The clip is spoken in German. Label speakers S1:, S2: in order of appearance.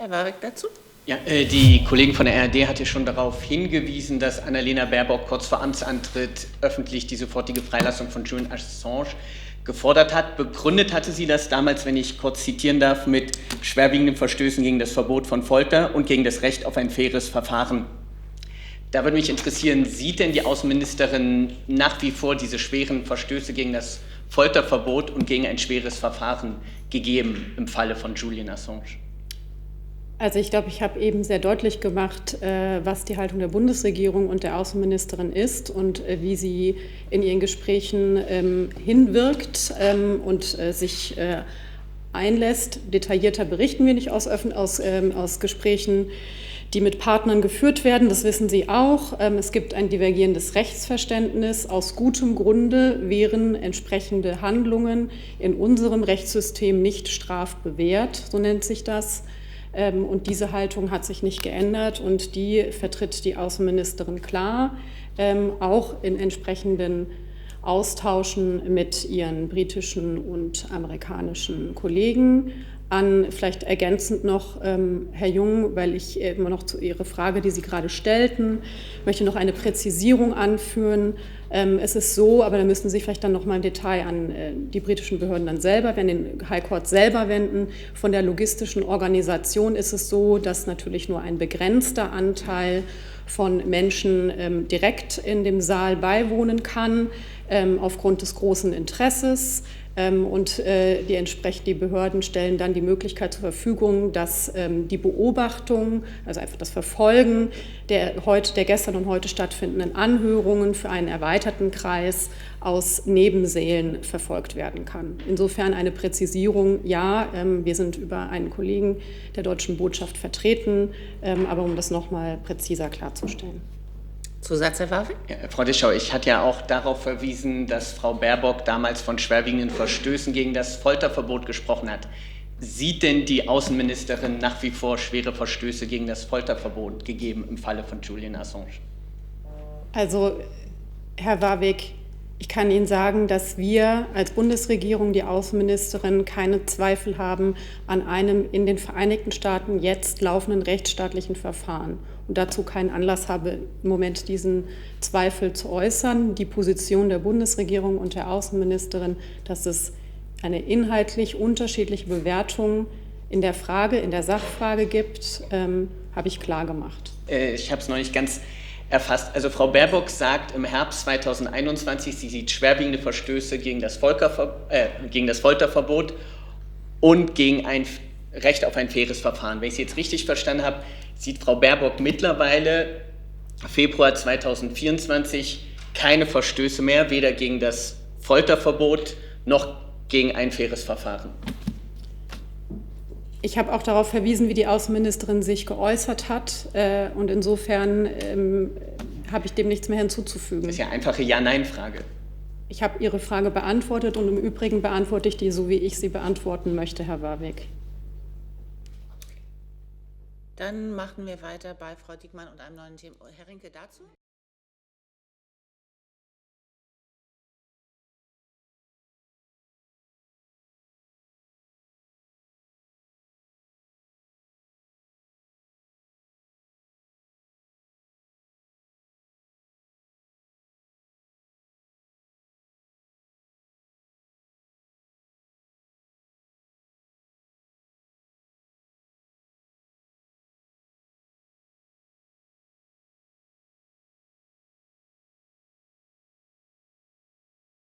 S1: Herr Warwick dazu?
S2: Ja, äh, die Kollegin von der ARD hat ja schon darauf hingewiesen, dass Annalena Baerbock kurz vor Amtsantritt öffentlich die sofortige Freilassung von Julian Assange gefordert hat. Begründet hatte sie das damals, wenn ich kurz zitieren darf, mit schwerwiegenden Verstößen gegen das Verbot von Folter und gegen das Recht auf ein faires Verfahren. Da würde mich interessieren, sieht denn die Außenministerin nach wie vor diese schweren Verstöße gegen das Folterverbot und gegen ein schweres Verfahren gegeben im Falle von Julian Assange?
S3: Also ich glaube, ich habe eben sehr deutlich gemacht, äh, was die Haltung der Bundesregierung und der Außenministerin ist und äh, wie sie in ihren Gesprächen ähm, hinwirkt ähm, und äh, sich einlässt. Detaillierter berichten wir nicht aus, aus, ähm, aus Gesprächen, die mit Partnern geführt werden. Das wissen Sie auch. Es gibt ein divergierendes Rechtsverständnis. Aus gutem Grunde wären entsprechende Handlungen in unserem Rechtssystem nicht strafbewehrt, so nennt sich das. Ähm, und diese Haltung hat sich nicht geändert und die vertritt die Außenministerin klar, ähm, auch in entsprechenden Austauschen mit ihren britischen und amerikanischen Kollegen an. Vielleicht ergänzend noch, ähm, Herr Jung, weil ich immer noch zu Ihrer Frage, die Sie gerade stellten, möchte noch eine Präzisierung anführen. Ähm, es ist so, aber da müssen Sie vielleicht dann noch mal im Detail an äh, die britischen Behörden dann selber, wenn den High Court selber wenden. Von der logistischen Organisation ist es so, dass natürlich nur ein begrenzter Anteil von Menschen ähm, direkt in dem Saal beiwohnen kann, ähm, aufgrund des großen Interesses. Ähm, und äh, die entsprechend Behörden stellen dann die Möglichkeit zur Verfügung, dass ähm, die Beobachtung, also einfach das Verfolgen der, heute, der gestern und heute stattfindenden Anhörungen für einen erweiterten Kreis aus Nebensälen verfolgt werden kann. Insofern eine Präzisierung, ja, ähm, wir sind über einen Kollegen der deutschen Botschaft vertreten, aber um das nochmal präziser klarzustellen.
S1: Zusatz, Herr?
S2: Ja, Frau Dischau, ich hatte ja auch darauf verwiesen, dass Frau Baerbock damals von schwerwiegenden Verstößen gegen das Folterverbot gesprochen hat. Sieht denn die Außenministerin nach wie vor schwere Verstöße gegen das Folterverbot gegeben im Falle von Julian Assange?
S3: Also, Herr Warwick, ich kann Ihnen sagen, dass wir als Bundesregierung, die Außenministerin, keine Zweifel haben an einem in den Vereinigten Staaten jetzt laufenden rechtsstaatlichen Verfahren und dazu keinen Anlass habe, im Moment diesen Zweifel zu äußern. Die Position der Bundesregierung und der Außenministerin, dass es eine inhaltlich unterschiedliche Bewertung in der Frage, in der Sachfrage gibt, ähm, habe ich klar gemacht.
S2: Äh, ich habe es noch nicht ganz erfasst. Also Frau Baerbock sagt im Herbst 2021, sie sieht schwerwiegende Verstöße gegen das, äh, gegen das Folterverbot und gegen ein Recht auf ein faires Verfahren. Wenn ich Sie jetzt richtig verstanden habe, sieht Frau Baerbock mittlerweile Februar 2024 keine Verstöße mehr, weder gegen das Folterverbot noch gegen ein faires Verfahren.
S3: Ich habe auch darauf verwiesen, wie die Außenministerin sich geäußert hat. Äh, und insofern ähm, habe ich dem nichts mehr hinzuzufügen.
S2: Das ist ja eine einfache Ja-Nein-Frage.
S3: Ich habe Ihre Frage beantwortet und im Übrigen beantworte ich die so, wie ich sie beantworten möchte, Herr Warwick.
S1: Dann machen wir weiter bei Frau Diekmann und einem neuen Thema. Herr Rinke dazu?